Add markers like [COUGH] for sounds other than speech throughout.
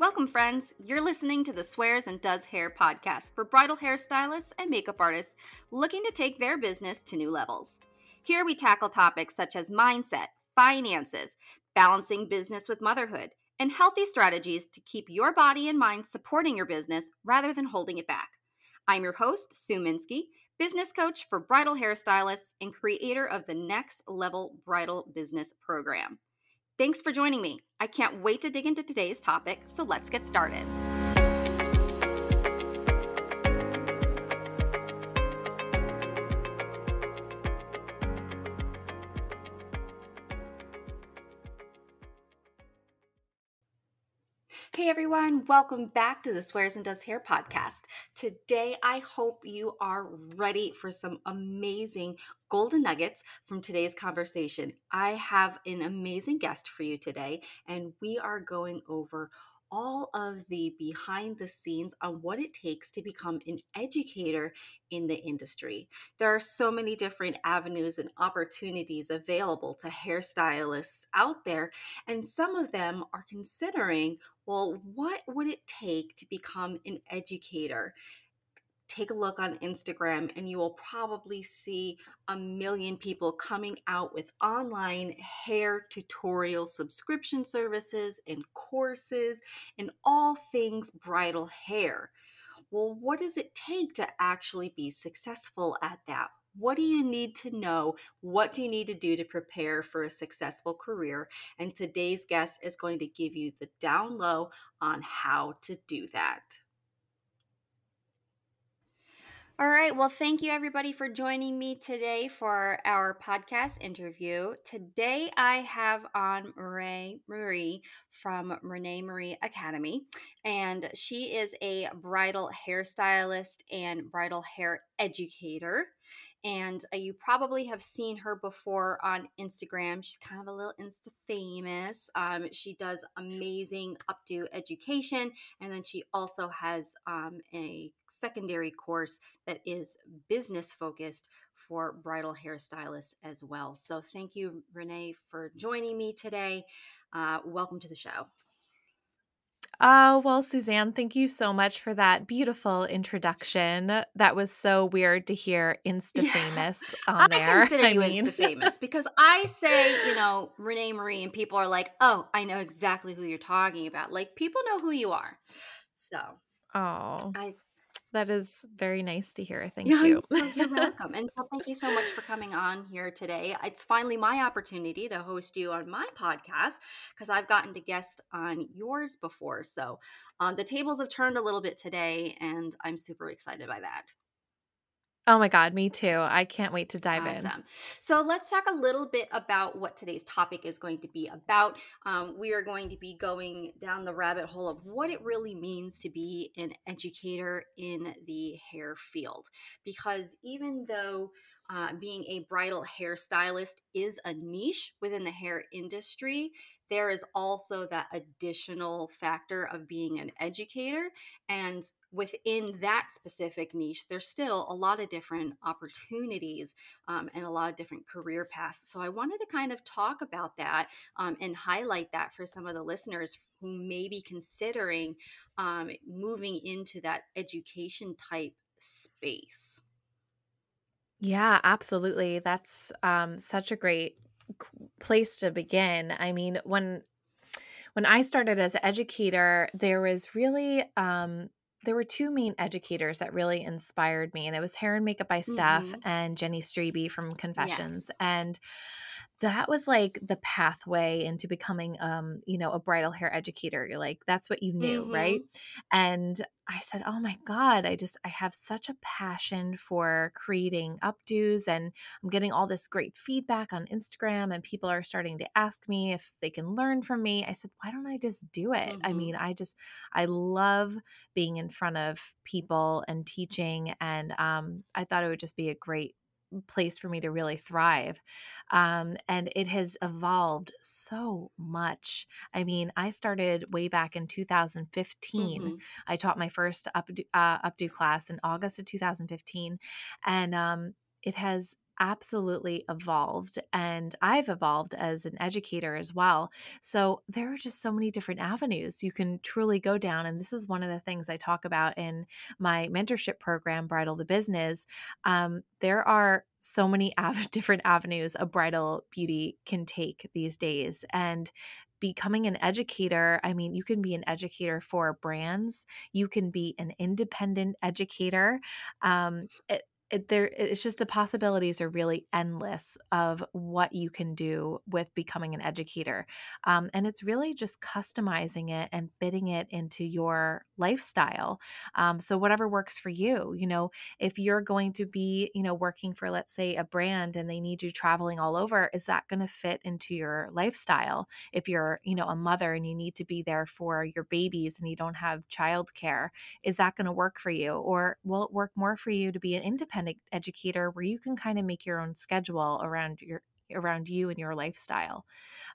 Welcome, friends. You're listening to the Swears and Does Hair podcast for bridal hairstylists and makeup artists looking to take their business to new levels. Here we tackle topics such as mindset, finances, balancing business with motherhood, and healthy strategies to keep your body and mind supporting your business rather than holding it back. I'm your host, Sue Minsky, business coach for bridal hairstylists and creator of the Next Level Bridal Business Program. Thanks for joining me. I can't wait to dig into today's topic, so let's get started. Everyone, welcome back to the Swears and Does Hair podcast. Today, I hope you are ready for some amazing golden nuggets from today's conversation. I have an amazing guest for you today, and we are going over all of the behind the scenes on what it takes to become an educator in the industry. There are so many different avenues and opportunities available to hairstylists out there, and some of them are considering well, what would it take to become an educator? take a look on Instagram and you will probably see a million people coming out with online hair tutorial subscription services and courses and all things bridal hair. Well, what does it take to actually be successful at that? What do you need to know? What do you need to do to prepare for a successful career? And today's guest is going to give you the down low on how to do that. All right. Well, thank you everybody for joining me today for our podcast interview. Today I have on Renee Marie from Renee Marie Academy, and she is a bridal hairstylist and bridal hair educator and uh, you probably have seen her before on Instagram. She's kind of a little Insta famous. Um, she does amazing updo education, and then she also has um, a secondary course that is business focused for bridal hairstylists as well. So, thank you, Renee, for joining me today. Uh, welcome to the show. Oh, well, Suzanne, thank you so much for that beautiful introduction. That was so weird to hear Insta Yeah. famous [LAUGHS] I on there. consider I you mean, Insta famous [LAUGHS] because I say, you know, Renee Marie, and people are like, oh, I know exactly who you're talking about. Like, people know who you are. So oh, I that is very nice to hear. Thank Yeah, you. you're [LAUGHS] welcome. And so thank you so much for coming on here today. It's finally my opportunity to host you on my podcast because I've gotten to guest on yours before. So um, the tables have turned a little bit today, and I'm super excited by that. Oh my God, me too. I can't wait to dive in. Awesome. So let's talk a little bit about what today's topic is going to be about. Um, we are going to be going down the rabbit hole of what it really means to be an educator in the hair field. Because even though uh, being a bridal hairstylist is a niche within the hair industry, there is also that additional factor of being an educator. And within that specific niche, there's still a lot of different opportunities um, and a lot of different career paths. So I wanted to kind of talk about that um, and highlight that for some of the listeners who may be considering um, moving into that education type space. Yeah, absolutely. That's um, such a great place to begin. I mean, when when I started as an educator, there was really um, there were two main educators that really inspired me, and it was Hair and Makeup by Steph Mm-hmm. and Jenny Strebe from Confessions. Yes. And that was like the pathway into becoming um you know a bridal hair educator you're like that's what you knew Mm-hmm. right and i said oh my god i just i have such a passion for creating updos and i'm getting all this great feedback on instagram and people are starting to ask me if they can learn from me i said why don't i just do it i Mm-hmm. mean i just i love being in front of people and teaching and um, i thought it would just be a great place for me to really thrive um, and it has evolved so much. I mean, I started way back in 2015. Mm-hmm. I taught my first updo, uh, updo class in August of 2015, and um, it has absolutely evolved and I've evolved as an educator as well. So there are just so many different avenues you can truly go down. And this is one of the things I talk about in my mentorship program, Bridal the Business. Um, there are so many [LAUGHS] av- different avenues a bridal beauty can take these days. And becoming an educator, I mean, you can be an educator for brands, you can be an independent educator. Um, it, there it's just the possibilities are really endless of what you can do with becoming an educator um, and it's really just customizing it and fitting it into your lifestyle um, so whatever works for you you know if you're going to be you know working for let's say a brand and they need you traveling all over is that going to fit into your lifestyle? If you're you know a mother and you need to be there for your babies and you don't have childcare is that going to work for you? Or will it work more for you to be an independent educator where you can kind of make your own schedule around your around you and your lifestyle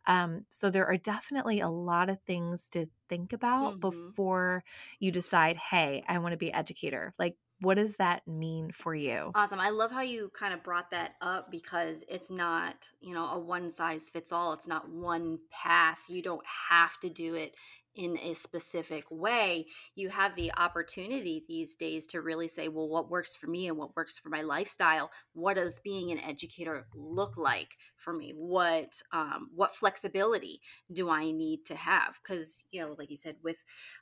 um, so there are definitely a lot of things to think about hmm before you decide hey i want to be an educator like what does that mean for you Awesome. I love how you kind of brought that up because it's not, you know, a one size fits all. It's not one path. You don't have to do it in a specific way. You have the opportunity these days to really say, well, what works for me and what works for my lifestyle? What does being an educator look like for me? What um, what flexibility do I need to have? Because, you know, like you said, with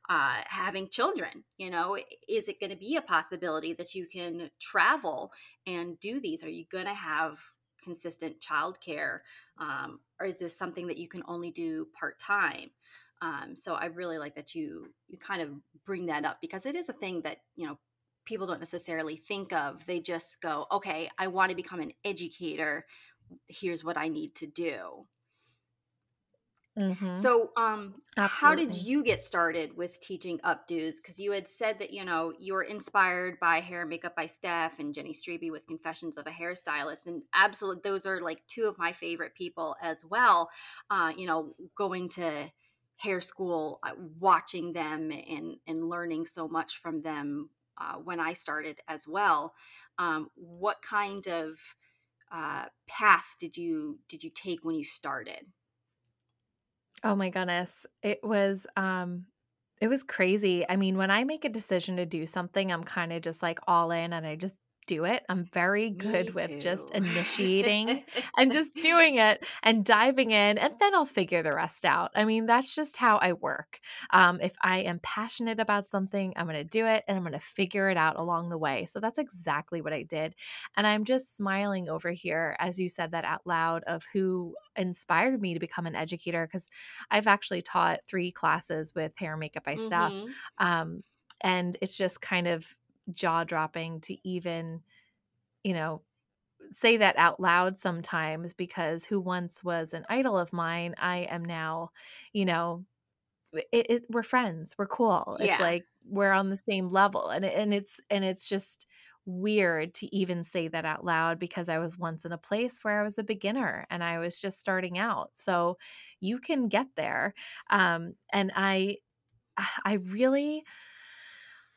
uh, having children, you know, is it going to be a possibility that you can travel and do these? Are you going to have consistent childcare? Um, or is this something that you can only do part time? Um, so I really like that you you kind of bring that up because it is a thing that you know people don't necessarily think of. They just go, okay, I want to become an educator. Here's what I need to do. hmm So, um, how did you get started with teaching updos? Because you had said that you know you were inspired by Hair and Makeup by Steph and Jenny Strebe with Confessions of a Hairstylist, and absolutely those are like two of my favorite people as well. Uh, you know, going to hair school, uh, watching them and and learning so much from them uh, when I started as well. Um, what kind of uh, path did you did you take when you started? oh my goodness it was um it was crazy i mean when i make a decision to do something i'm kind of just like all in and i just do it. I'm very good Me with just initiating [LAUGHS] and just doing it and diving in, and then I'll figure the rest out. I mean, that's just how I work. Um, if I am passionate about something, I'm going to do it and I'm going to figure it out along the way. So that's exactly what I did. And I'm just smiling over here as you said that out loud of who inspired me to become an educator because I've actually taught three classes with hair makeup by Steph. Mhm. Um, and it's just kind of jaw dropping to even, you know, say that out loud sometimes because who once was an idol of mine, I am now, you know, it, it we're friends, we're cool. It's like we're on the same level, and and it's and it's just weird to even say that out loud because I was once in a place where I was a beginner and I was just starting out. So you can get there, um, and I [SIGHS] I really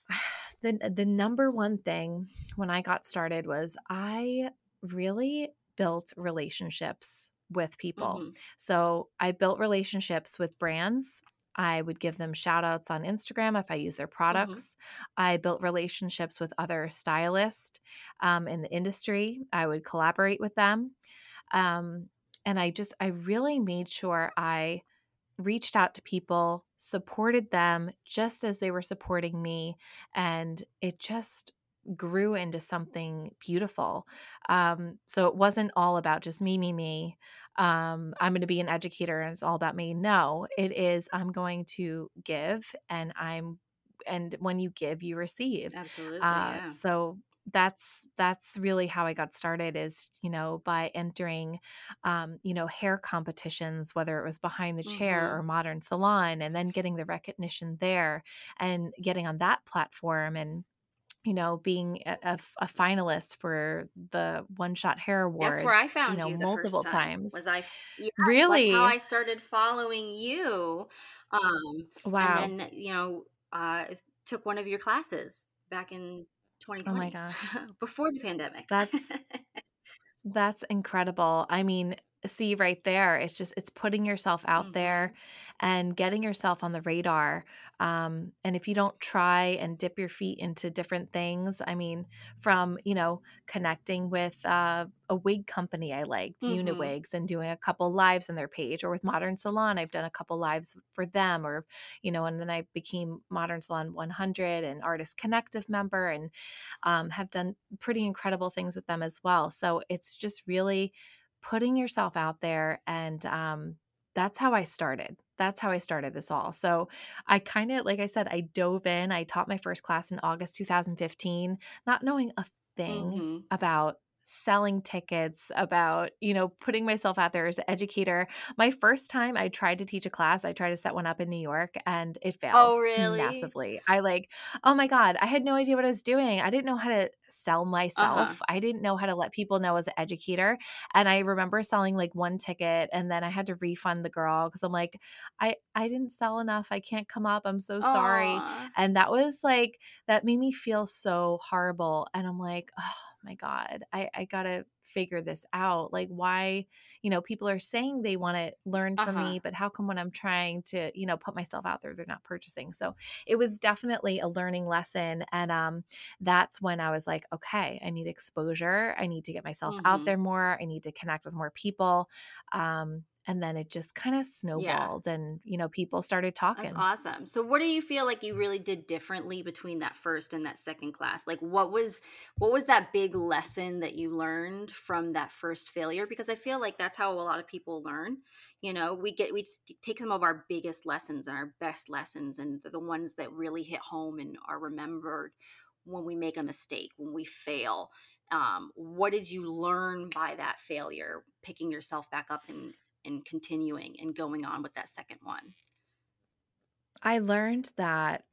[SIGHS] the the number one thing when I got started was I really built relationships with people. mhm, So I built relationships with brands. I would give them shout outs on Instagram if I use their mhm. products. I built relationships with other stylists um, in the industry. I would collaborate with them. Um, and I just, I really made sure I reached out to people, supported them just as they were supporting me, and it just grew into something beautiful. Um, so it wasn't all about just me, me, me. Um, I'm going to be an educator and it's all about me. No, it is, I'm going to give and I'm, and when you give, you receive. Absolutely, Uh, yeah. so that's that's really how I got started is you know by entering um, you know, hair competitions, whether it was behind the chair or Mhm. modern salon, and then getting the recognition there and getting on that platform and you know being a finalist for the one shot hair That's where I awards you found know you multiple time, times. was I yeah, that's how really? I started following you, um, and then, you know, uh, took one of your classes back in oh my gosh [LAUGHS] before the pandemic. that's [LAUGHS] That's incredible. I mean, see right there, it's just it's putting yourself out there Mhm. And getting yourself on the radar. Um, and if you don't try and dip your feet into different things, I mean, from you know connecting with uh, a wig company I liked, Mhm. Uniwigs, and doing a couple lives on their page, or with Modern Salon, I've done a couple lives for them, or you know, and then I became Modern Salon 100 and Artist Connective member, and um, have done pretty incredible things with them as well. So it's just really putting yourself out there. And um, that's how I started. That's how I started this all. So I kind of, like I said, I dove in. I taught my first class in August 2015, not knowing a thing Mhm. about selling tickets about you know putting myself out there as an educator my first time i tried to teach a class i tried to set one up in new york and it failed Oh, really? massively i like Oh my god, I had no idea what I was doing. I didn't know how to sell Uh-huh. myself. I didn't know how to let people know as an educator. And I remember selling like one ticket and then I had to refund the girl because I'm like, I I didn't sell enough. I can't come up. I'm so sorry. And that was like that made me feel so horrible. And I'm like, oh my God, I, I gotta figure this out. Like why you know, people are saying they want to learn from Uh-huh. me, but how come when I'm trying to, you know, put myself out there, they're not purchasing? So it was definitely a learning lesson. And um, that's when I was like, okay, I need exposure. I need to get myself out Mhm. there more. I need to connect with more people. Um, and then it just kind of Yeah. snowballed and, you know, people started That's talking. awesome. So what do you feel like you really did differently between that first and that second class? Like what was what was that big lesson that you learned from that first failure because I feel like that's how a lot of people learn. You know, we get we take some of our biggest lessons and our best lessons and the the ones that really hit home and are remembered when we make a mistake, when we fail. Um, what did you learn by that failure, picking yourself back up and and continuing and going on with that second one? I learned that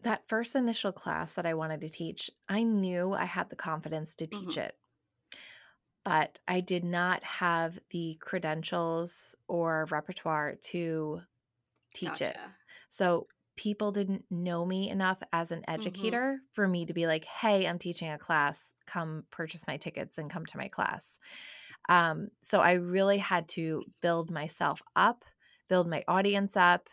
that first initial class that I wanted to teach, I knew I had the confidence to teach Mhm. it, but I did not have the credentials or repertoire to teach it. So people didn't know me enough as an Mhm. educator for me to be like, "Hey, I'm teaching a class. Come purchase my tickets and come to my class." Um, so I really had to build myself up, build my audience up,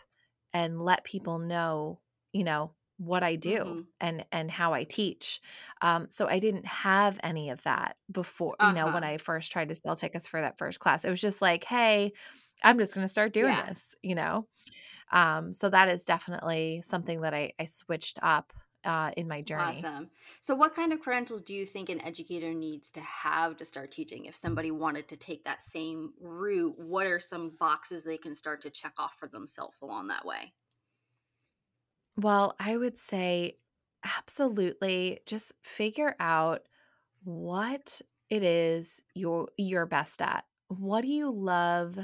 and let people know, you know, what I do Mhm. and and how I teach. Um, so I didn't have any of that before, you know, when Uh-huh. I first tried to sell tickets for that first class. It was just like, "Hey, I'm just going to start doing Yeah. this," you know. Um, so that is definitely something that I I switched up uh, in my journey. Awesome. So what kind of credentials do you think an educator needs to have to start teaching? If somebody wanted to take that same route, what are some boxes they can start to check off for themselves along that way? Well, I would say absolutely just figure out what it is you're you're best at. What do you love?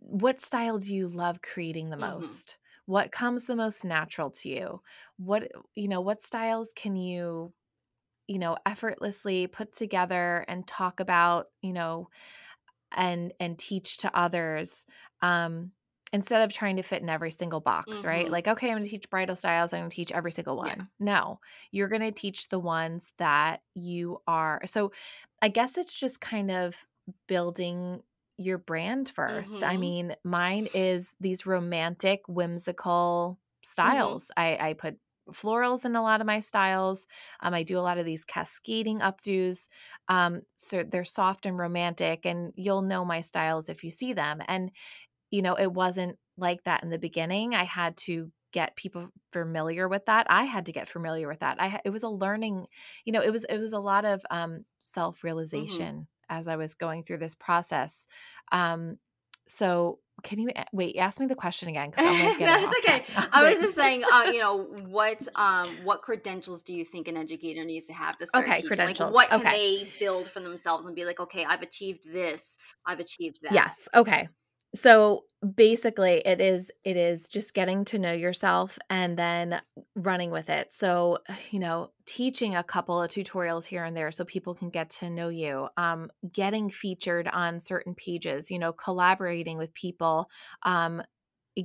What style do you love creating the Mhm. most? What comes the most natural to you? What you know, what styles can you, you know, effortlessly put together and talk about, you know, and and teach to others um instead of trying to fit in every single box right Mhm. like okay i'm going to teach bridal styles i'm going to teach every single Yeah. one no you're going to teach the ones that you are so i guess it's just kind of building your brand first i Mhm. mean mine is these romantic whimsical Mhm. styles i i put florals in a lot of my styles um, i do a lot of these cascading updos um, so they're soft and romantic, and you'll know my styles if you see them. And, you know, it wasn't like that in the beginning. I had to get people familiar with that. I had to get familiar with that. I it was a learning, you know, it was it was a lot of um Mhm. self-realization as I was going through this process. Um so can you wait, ask me the question again like [LAUGHS] no, it's okay. [LAUGHS] I was just saying, uh, you know, [LAUGHS] what um what credentials do you think an educator needs to have to start okay, teaching? Like credentials. what can Okay. they build for themselves and be like, okay, I've achieved this, I've achieved that. Yes, okay. So, basically, it is it is just getting to know yourself and then running with it. So, you know, teaching a couple of tutorials here and there so people can get to know you, um, getting featured on certain pages, you know, collaborating with people, um,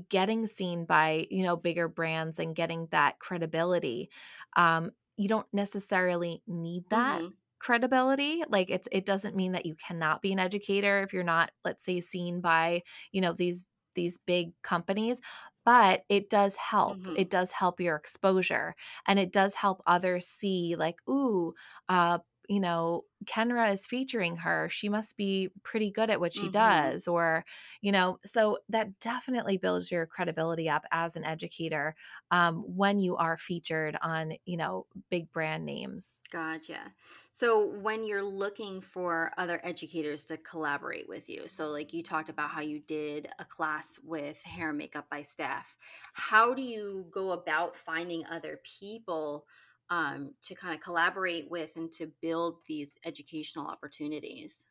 getting seen by, you know, bigger brands and getting that credibility. Um, you don't necessarily need that Mhm. Credibility. Like it's it doesn't mean that you cannot be an educator if you're not, let's say, seen by, you know, these these big companies, but it does help. Mhm. It does help your exposure and it does help others see like, ooh, uh, you know, Kenra is featuring her. She must be pretty good at what she Mhm. does or, you know, so that definitely builds your credibility up as an educator um, when you are featured on, you know, big brand names. Gotcha. So when you're looking for other educators to collaborate with you, so like you talked about how you did a class with hair and makeup by Steph, how do you go about finding other people um, to kind of collaborate with and to build these educational opportunities?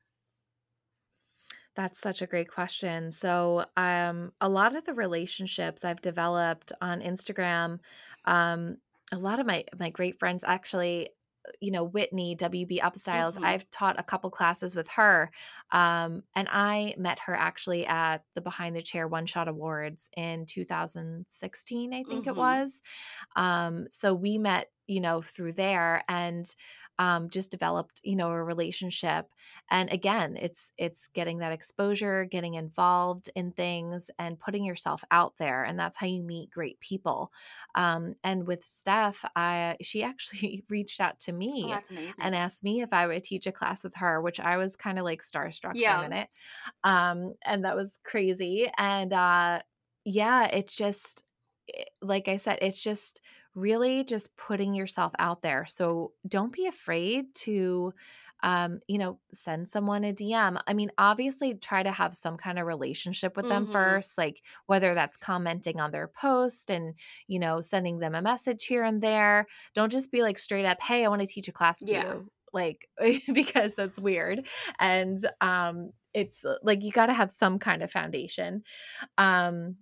That's such a great question. So, um, a lot of the relationships I've developed on Instagram, um, a lot of my my great friends actually, uh, you know, Whitney WB Upstyles. hmm I've taught a couple classes with her, um, and I met her actually at the Behind the Chair One Shot Awards in 2016, I think it hmm was. Um, so we met, you know, through there and um, just developed, you know, a relationship. And again, it's it's getting that exposure, getting involved in things, and putting yourself out there, and that's how you meet great people. Um, and with Steph, I she [LAUGHS] actually reached out to Oh, me amazing. and asked me if I would teach a class with her, which I was kind of like starstruck for a Yeah. minute, um, and that was crazy. And uh, yeah, it just like I said, it's just really just putting yourself out there. So don't be afraid to um, you know, send someone a DM. I mean, obviously try to have some kind of relationship with them hmm first, like whether that's commenting on their post and, you know, sending them a message here and there. Don't just be like straight up, "Hey, I want to teach a class with Yeah. you." Like [LAUGHS] because that's weird. And um it's uh, like you got to have some kind of foundation. Um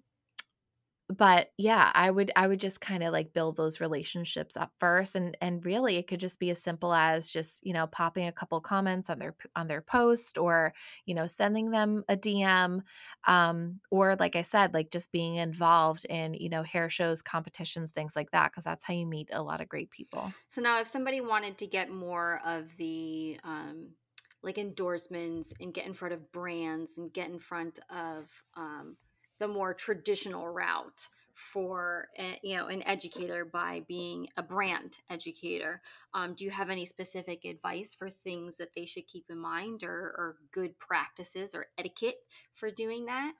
but yeah, I would I would just kinda, like, build those relationships up first, and and really, it could just be as simple as just, you know, popping a couple comments on their on their post or, you know, sending them a DM, um, or like I said, like, just being involved in, you know, hair shows, competitions, things like that, because that's how you meet a lot of great people. So now, if somebody wanted to get more of the um, like endorsements and get in front of brands and get in front of um, the more traditional route for a, you know an educator by being a brand educator, um, do you have any specific advice for things that they should keep in mind or, or good practices or etiquette for doing that?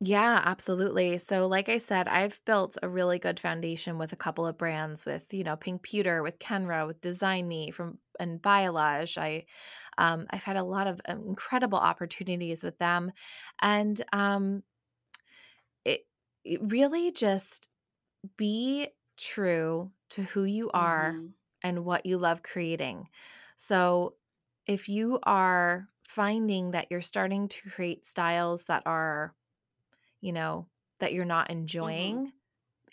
Yeah, absolutely. So, like I said, I've built a really good foundation with a couple of brands with, you know, Pink Pewter, with Kenra, with Design Me from and Biolage. I um I've had a lot of um, incredible opportunities with them. And um it, it really just be true to who you are Mm-hmm. and what you love creating. So, if you are finding that you're starting to create styles that are you know, that you're not Mm-hmm. enjoying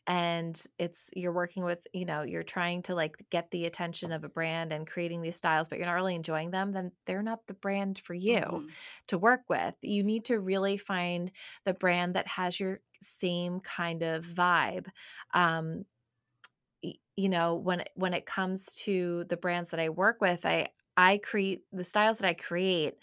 and it's you're working with, you know, you're trying to like get the attention of a brand and creating these styles, but you're not really enjoying them, then they're not the brand for you Mm-hmm. to work with. You need to really find the brand that has your same kind of vibe. Um, you know, when when it comes to the brands that I work with, I I create the styles that I create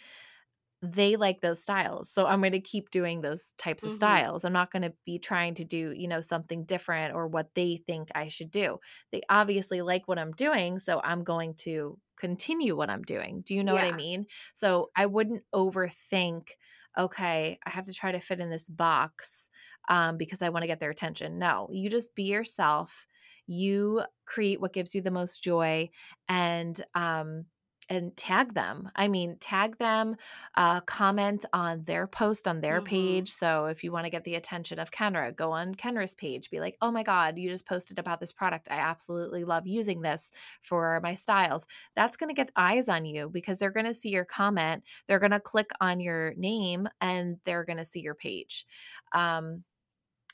they like those styles. So I'm going to keep doing those types of Mm-hmm. styles. I'm not going to be trying to do, you know, something different or what they think I should do. They obviously like what I'm doing, so I'm going to continue what I'm doing. Do you know what I mean? So I wouldn't overthink, okay, I have to try to fit in this box um, because I want to get their attention. No, you just be yourself. You create what gives you the most joy and um and tag them. I mean, tag them uh, comment on their post on their Mm-hmm. page. So if you want to get the attention of Kenra, go on Kenra's page. Be like, oh my God, you just posted about this product. I absolutely love using this for my styles. That's going to get eyes on you because they're going to see your comment. They're going to click on your name and they're going to see your page. Um,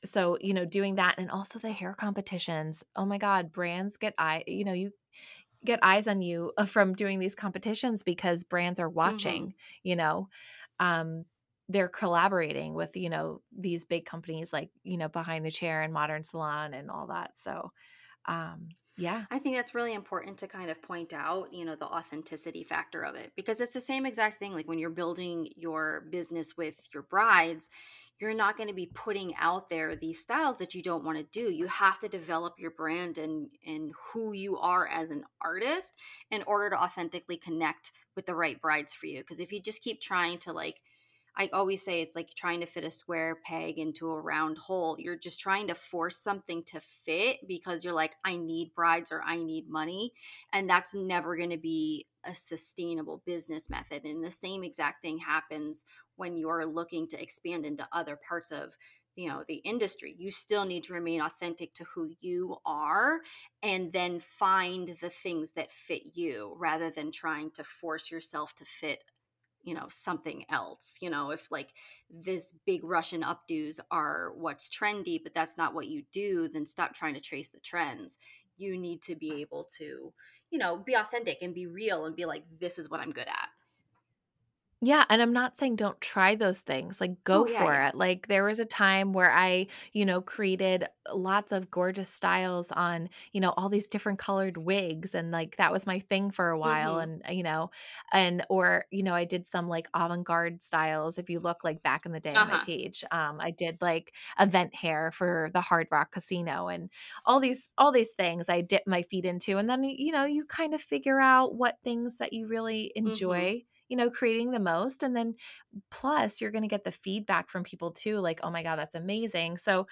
so you know doing that and also the hair competitions oh my god brands get eye you know you get eyes on you uh, from doing these competitions because brands are Mm-hmm. watching, you know. Um, they're collaborating with, you know, these big companies like, you know, Behind the Chair and Modern Salon and all that. So, Um, yeah. I think that's really important to kind of point out, you know, the authenticity factor of it because it's the same exact thing. Like when you're building your business with your brides, you're not going to be putting out there these styles that you don't want to do. You have to develop your brand and and who you are as an artist in order to authentically connect with the right brides for you. Because if you just keep trying to like I always say it's like trying to fit a square peg into a round hole. You're just trying to force something to fit because you're like, I need brides or I need money. And that's never going to be a sustainable business method. And the same exact thing happens when you're looking to expand into other parts of you know the industry you still need to remain authentic to who you are and then find the things that fit you rather than trying to force yourself to fit you know something else you know if like this big russian updos are what's trendy but that's not what you do then stop trying to trace the trends. You need to be able to you know be authentic and be real and be like this is what i'm good at Yeah, and I'm not saying don't try those things, like, oh go yeah for yeah. it, like, there was a time where I, you know, created lots of gorgeous styles on, you know, all these different colored wigs, and, like, that was my thing for a while, mm-hmm. and, uh, you know and or, you know, I did some, like, avant-garde styles, if you look, like, back in the day on my uh-huh. page, um, I did, like, event hair for the Hard Rock Casino, and all these all these things I dip my feet into, and then, you know, you kind of figure out what things that you really mm-hmm. enjoy you know, creating the most. And then plus, you're going to get the feedback from people too, like, oh my God, that's amazing. So,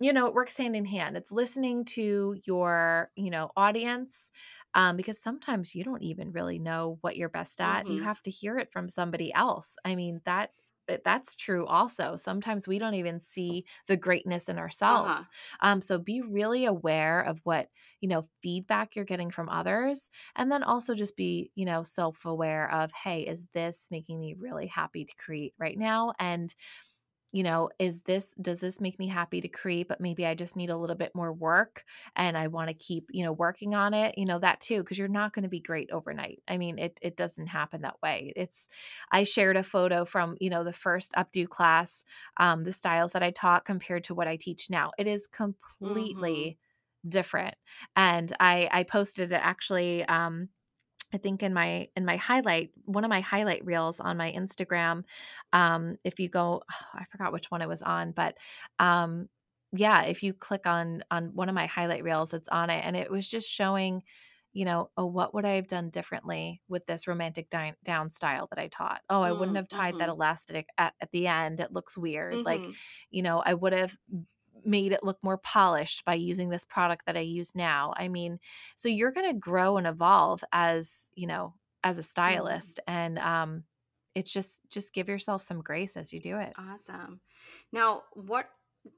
you know, it works hand in hand. It's listening to your, you know, audience. Um, because sometimes you don't even really know what you're best at. You mm-hmm have to hear it from somebody else. I mean, that- that's true also. Sometimes we don't even see the greatness in uh-huh ourselves. Um, so be really aware of what, you know, feedback you're getting from others. And then also just be, you know, self aware of, hey, is this making me really happy to create right now? And you know, is this does this make me happy to create, but maybe I just need a little bit more work and I want to keep, you know, working on it, you know, that too, because you're not going to be great overnight. I mean, it it doesn't happen that way. It's I shared a photo from, you know, the first updo class, um, the styles that I taught compared to what I teach now. It is mm-hmm completely different. And I I posted it actually um I think in my in my highlight one of my highlight reels on my Instagram, um, if you go, oh, [SIGHS] I forgot which one it was on, but um, yeah, if you click on on one of my highlight reels, it's on it, and it was just showing, you know, oh, what would I have done differently with this romantic di- down style that I taught? Oh, I wouldn't have tied that mm-hmm elastic at, at the end; it looks weird. Like, mm-hmm you know, I would have made it look more polished by using this product that I use now. I mean, so you're going to grow and evolve as, you know, as a mm-hmm stylist and um it's just just give yourself some grace as you do it. Awesome. Now, what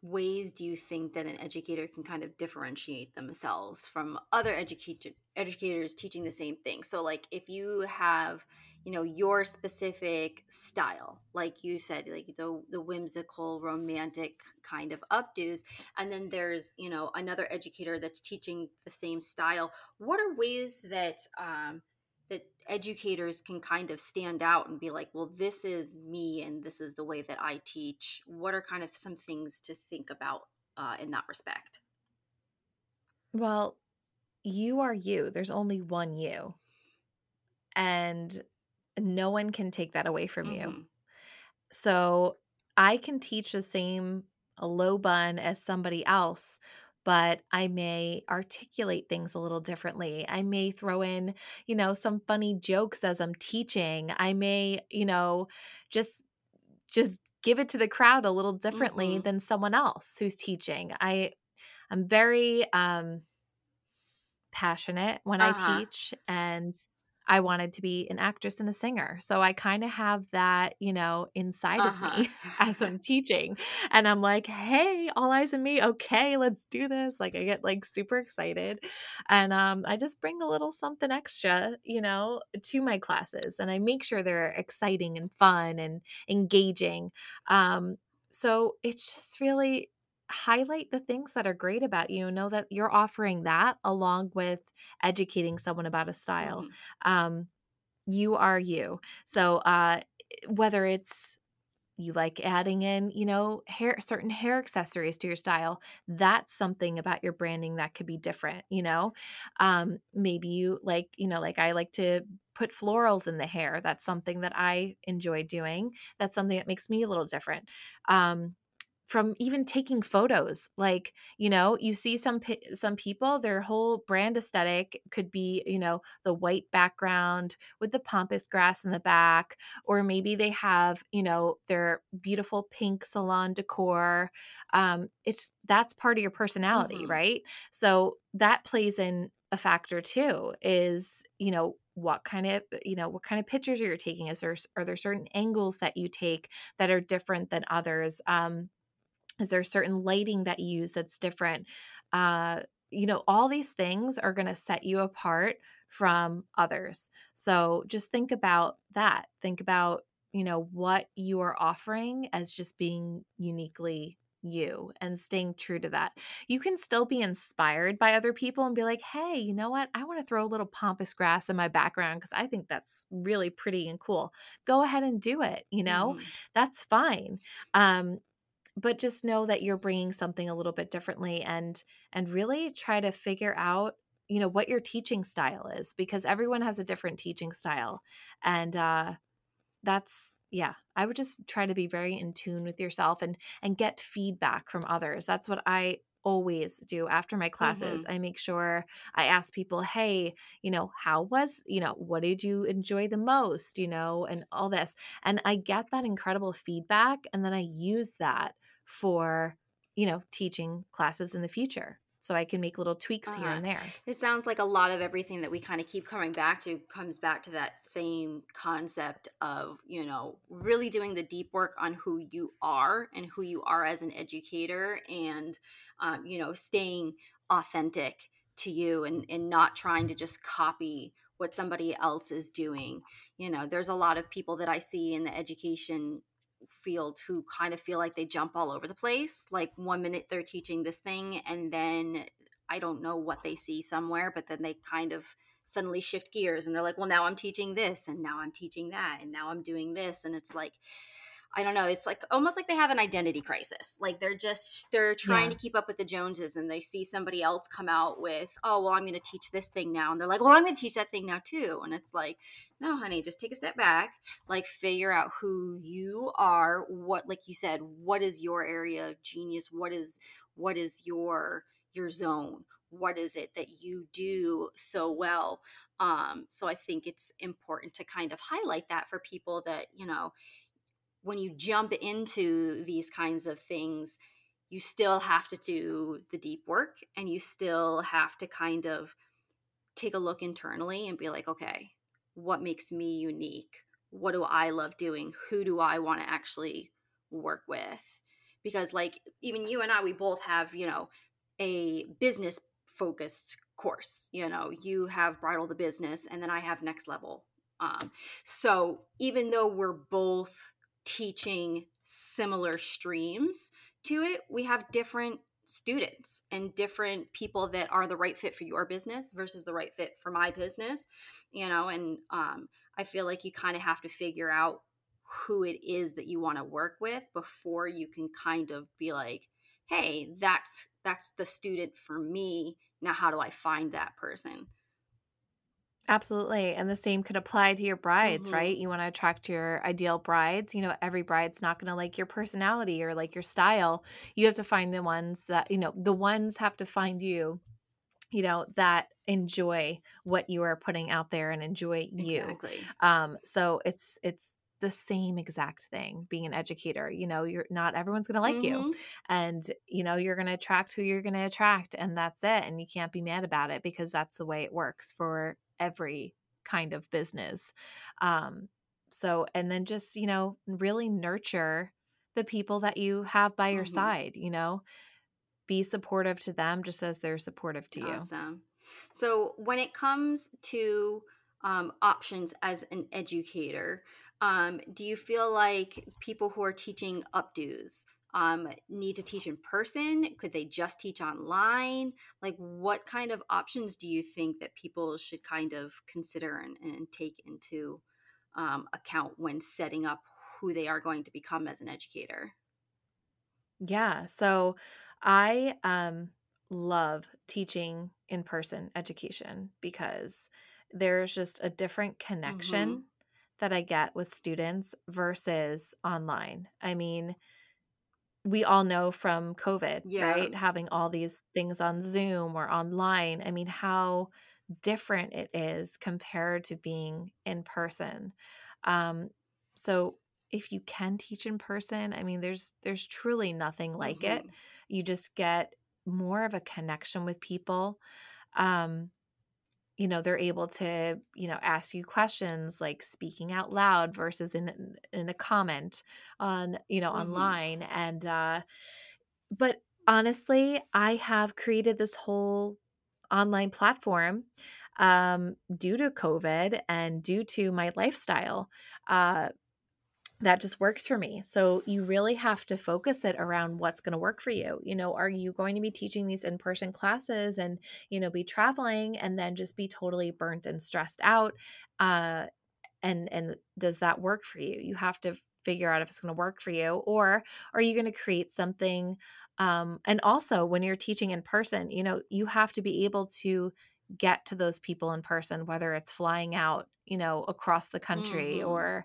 ways do you think that an educator can kind of differentiate themselves from other educator educators teaching the same thing? So, like, if you have, you know, your specific style, like you said, like the the whimsical, romantic kind of updos, and then there's, you know, another educator that's teaching the same style. What are ways that um, that educators can kind of stand out and be like, well, this is me and this is the way that I teach? What are kind of some things to think about uh, in that respect? Well, you are you. There's only one you. And no one can take that away from you. Mm-hmm. So I can teach the same low bun as somebody else, but I may articulate things a little differently. I may throw in, you know, some funny jokes as I'm teaching. I may, you know, just just give it to the crowd a little differently Mm-hmm. than someone else who's teaching. I I'm very um passionate when I Uh-huh. teach and I wanted to be an actress and a singer. So I kind of have that, you know, inside of Uh-huh. me [LAUGHS] as I'm teaching. And I'm like, "Hey, all eyes on me. Okay, let's do this." Like I get like super excited. And um I just bring a little something extra, you know, to my classes and I make sure they're exciting and fun and engaging. Um so it's just really highlight the things that are great about you. Know that you're offering that along with educating someone about a style. mm-hmm. Um, you are you. So uh, whether it's you like adding in, you know, hair certain hair accessories to your style. That's something about your branding that could be different, you know? Um, maybe you like, you know, like I like to put florals in the hair. That's something that I enjoy doing. That's something that makes me a little different. Um, from even taking photos like you know you see some some people their whole brand aesthetic could be you know the white background with the pampas grass in the back or maybe they have you know their beautiful pink salon decor um it's that's part of your personality Mhm. right? So that plays in a factor too is you know what kind of you know what kind of pictures are you taking? Is there are there certain angles that you take that are different than others? Um is there certain lighting that you use that's different? Uh, you know, all these things are going to set you apart from others. So just think about that. Think about, you know, what you are offering as just being uniquely you and staying true to that. You can still be inspired by other people and be like, hey, you know what? I want to throw a little pampas grass in my background because I think that's really pretty and cool. Go ahead and do it. You know, Mhm. that's fine. Um, but just know that you're bringing something a little bit differently and and really try to figure out you know what your teaching style is because everyone has a different teaching style. And uh that's yeah i would just try to be very in tune with yourself and and get feedback from others. That's what i always do after my classes. Mhm. i make sure i ask people hey you know how was you know what did you enjoy the most? you know and all this. And i get that incredible feedback and then i use that for you know teaching classes in the future so i can make little tweaks here Uh-huh. and there It sounds like a lot of everything that we kind of keep coming back to comes back to that same concept of, you know, really doing the deep work on who you are and who you are as an educator and, um, you know, staying authentic to you and, and not trying to just copy what somebody else is doing. You know, there's a lot of people that I see in the education field who kind of feel like they jump all over the place. Like one minute they're teaching this thing and then I don't know what they see somewhere, but then they kind of suddenly shift gears and they're like, well, now I'm teaching this and now I'm teaching that and now I'm doing this. And it's like, I don't know. It's like almost like they have an identity crisis. Like they're just they're trying yeah to keep up with the Joneses, and they see somebody else come out with, "Oh, well, I'm going to teach this thing now," and they're like, "Well, I'm going to teach that thing now too." And it's like, no, honey, just take a step back. Like figure out who you are. What, like you said, what is your area of genius? What is what is your your zone? What is it that you do so well? Um, so I think it's important to kind of highlight that for people that you know when you jump into these kinds of things, you still have to do the deep work and you still have to kind of take a look internally and be like, okay, what makes me unique? What do I love doing? Who do I want to actually work with? Because, like, even you and I, we both have, you know, a business focused course. You know, you have Bridal the Business, and then I have Next Level. Um, so, even though we're both teaching similar streams to it, we have different students and different people that are the right fit for your business versus the right fit for my business you know and um, i feel like you kind of have to figure out who it is that you want to work with before you can kind of be like hey that's that's the student for me. Now how do i find that person Absolutely. And the same could apply to your brides, mm-hmm right? You want to attract your ideal brides. You know, every bride's not going to like your personality or like your style. You have to find the ones that, you know, the ones have to find you, you know, that enjoy what you are putting out there and enjoy you. exactly Um, so it's, it's, the same exact thing being an educator you know you're not everyone's going to like you mm-hmm. and you know you're going to attract who you're going to attract and that's it and you can't be mad about it because that's the way it works for every kind of business um so and then just you know really nurture the people that you have by your mm-hmm. side you know? Be supportive to them just as they're supportive to you. Awesome. So, when it comes to um, options as an educator, um, do you feel like people who are teaching updos um, need to teach in person? Could they just teach online? Like, what kind of options do you think that people should kind of consider and, and take into um, account when setting up who they are going to become as an educator. Yeah. So I um love teaching in-person education because there's just a different connection that I get with students versus online. I mean, we all know from COVID, Yeah. right? Having all these things on Zoom or online. I mean, how different it is compared to being in person. Um, so if you can teach in person, I mean, there's there's truly nothing like it. Mhm. You just get more of a connection with people. Um, you know, they're able to, you know, ask you questions like speaking out loud versus in in a comment on, you know, Mhm. online and uh but honestly, I have created this whole online platform um, due to COVID and due to my lifestyle. Uh, that just works for me. So you really have to focus it around what's going to work for you. You know, are you going to be teaching these in-person classes and, you know, be traveling and then just be totally burnt and stressed out? Uh, and and does that work for you you have to figure out if it's going to work for you or are you going to create something um and also when you're teaching in person you know you have to be able to get to those people in person whether it's flying out you know across the country Mhm. or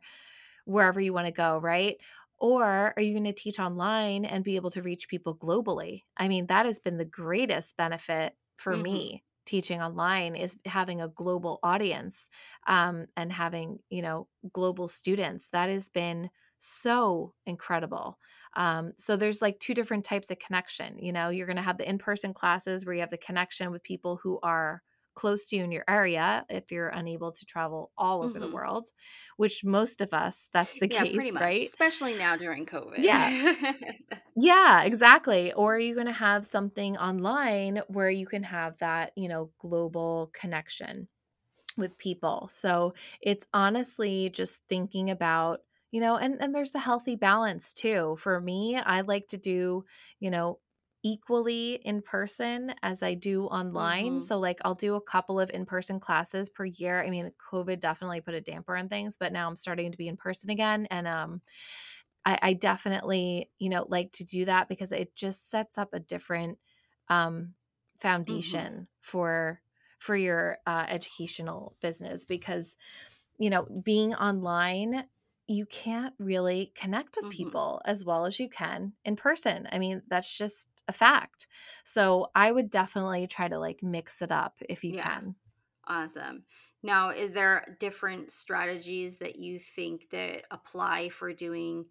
wherever you want to go right? Or are you going to teach online and be able to reach people globally? I mean that has been the greatest benefit for Mhm. me teaching online is having a global audience um, and having you know global students. That has been so incredible. Um, so there's like two different types of connection you know? You're going to have the in-person classes where you have the connection with people who are close to you in your area if you're unable to travel all over the Mhm. world which most of us that's the Yeah, pretty case much, right especially now during COVID. yeah [LAUGHS] yeah, exactly. Or are you going to have something online where you can have that, you know, global connection with people? So it's honestly just thinking about, you know, and and there's a healthy balance too. For me, I like to do, you know, equally in person as I do online. Mhm. So like I'll do a couple of in-person classes per year. I mean, COVID definitely put a damper on things, but now I'm starting to be in person again and um I, I definitely, you know, like to do that because it just sets up a different um, Mhm. foundation for for your uh, educational business. Because you know, being online, you can't really connect with Mhm. people as well as you can in person. I mean, that's just a fact. So I would definitely try to like mix it up if you Yeah. can. Awesome. Now, is there different strategies that you think that apply for doing,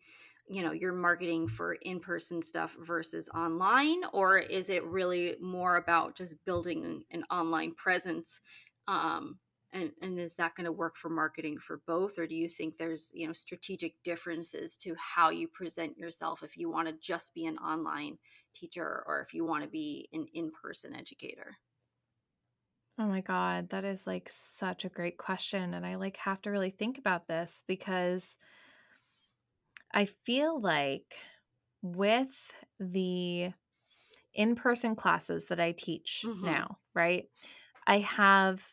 you know, your marketing for in-person stuff versus online, or is it really more about just building an online presence? Um, and and is that going to work for marketing for both, or do you think there's, you know, strategic differences to how you present yourself if you want to just be an online teacher or if you want to be an in-person educator? Oh my God, that is like such a great question. And I like have to really think about this because I feel like with the in-person classes that I teach Mm-hmm. now, right? I have,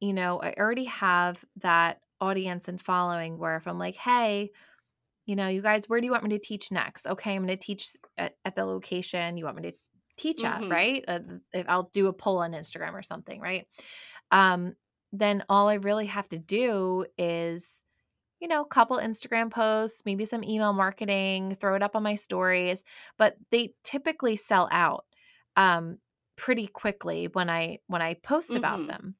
you know, I already have that audience and following where if I'm like, hey, you know, you guys, where do you want me to teach next? Okay, I'm going to teach at, at the location you want me to teach at, Mm-hmm. right? Uh, if I'll do a poll on Instagram or something, right? Um, then all I really have to do is you know, couple Instagram posts, maybe some email marketing, throw it up on my stories, but they typically sell out um pretty quickly when I when I post about Mm-hmm. them.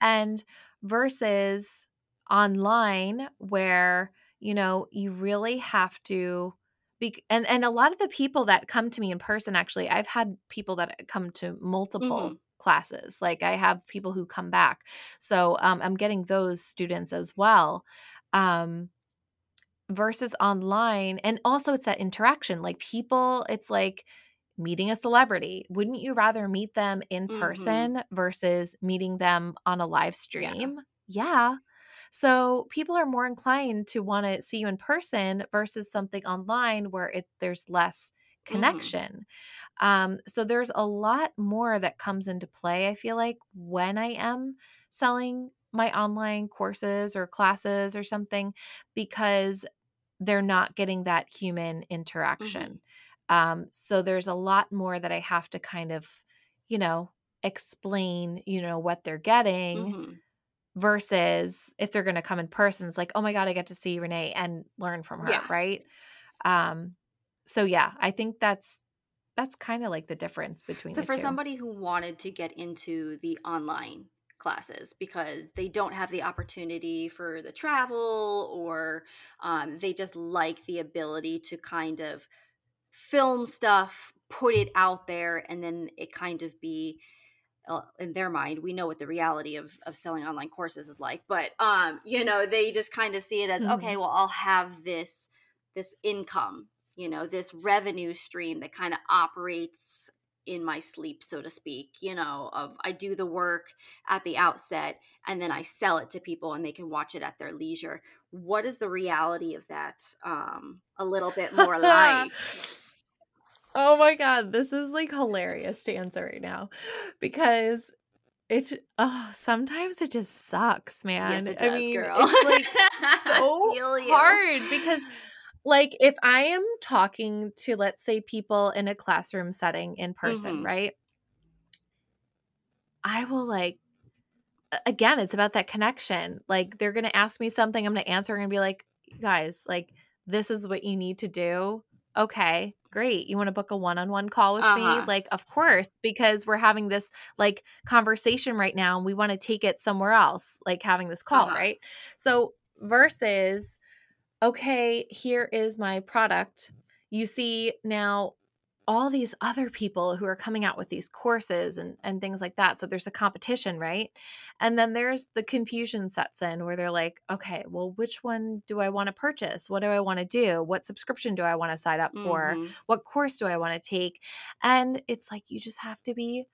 And versus online where, you know, you really have to be and and a lot of the people that come to me in person actually, I've had people that come to multiple Mm-hmm. classes. Like I have people who come back. So, um I'm getting those students as well. Um versus online and also it's that interaction like people it's like meeting a celebrity wouldn't you rather meet them in Mm-hmm. person versus meeting them on a live stream yeah so people are more inclined to want to see you in person versus something online where it there's less Mm-hmm. connection um, so there's a lot more that comes into play, I feel like, when I am selling my online courses or classes or something, because they're not getting that human interaction. Mhm. Um, so there's a lot more that I have to kind of, you know, explain, you know, what they're getting Mhm. versus if they're going to come in person, it's like, oh my God, I get to see Renee and learn from her. Yeah. Right. Um, so yeah, I think that's, that's kind of like the difference between So for two. somebody who wanted to get into the online classes because they don't have the opportunity for the travel or um, they just like the ability to kind of film stuff, put it out there, and then it kind of be uh, in their mind we know what the reality of of selling online courses is like but um you know they just kind of see it as okay Mhm. well i'll have this this income you know this revenue stream that kind of operates in my sleep so to speak you know of i do the work at the outset and then i sell it to people and they can watch it at their leisure what is the reality of that um a little bit more [LAUGHS] like Oh my god, this is like hilarious to answer right now because it's oh, sometimes it just sucks, yes man. it I mean, girl it's like [LAUGHS] so hard because like if I am talking to let's say people in a classroom setting in person, hmm right? I will like again, it's about that connection. Like they're going to ask me something, I'm going to answer and be like, guys, like this is what you need to do. Okay, great. You want to book a one-on-one call with me? uh-huh Like, of course, because we're having this like conversation right now and we want to take it somewhere else, like having this call, uh-huh right? So versus okay, here is my product. You see now all these other people who are coming out with these courses and, and things like that. So there's a competition, right? And then there's the confusion sets in where they're like, okay, well, which one do I want to purchase? What do I want to do? What subscription do I want to sign up for? Mhm. What course do I want to take? And it's like, you just have to be,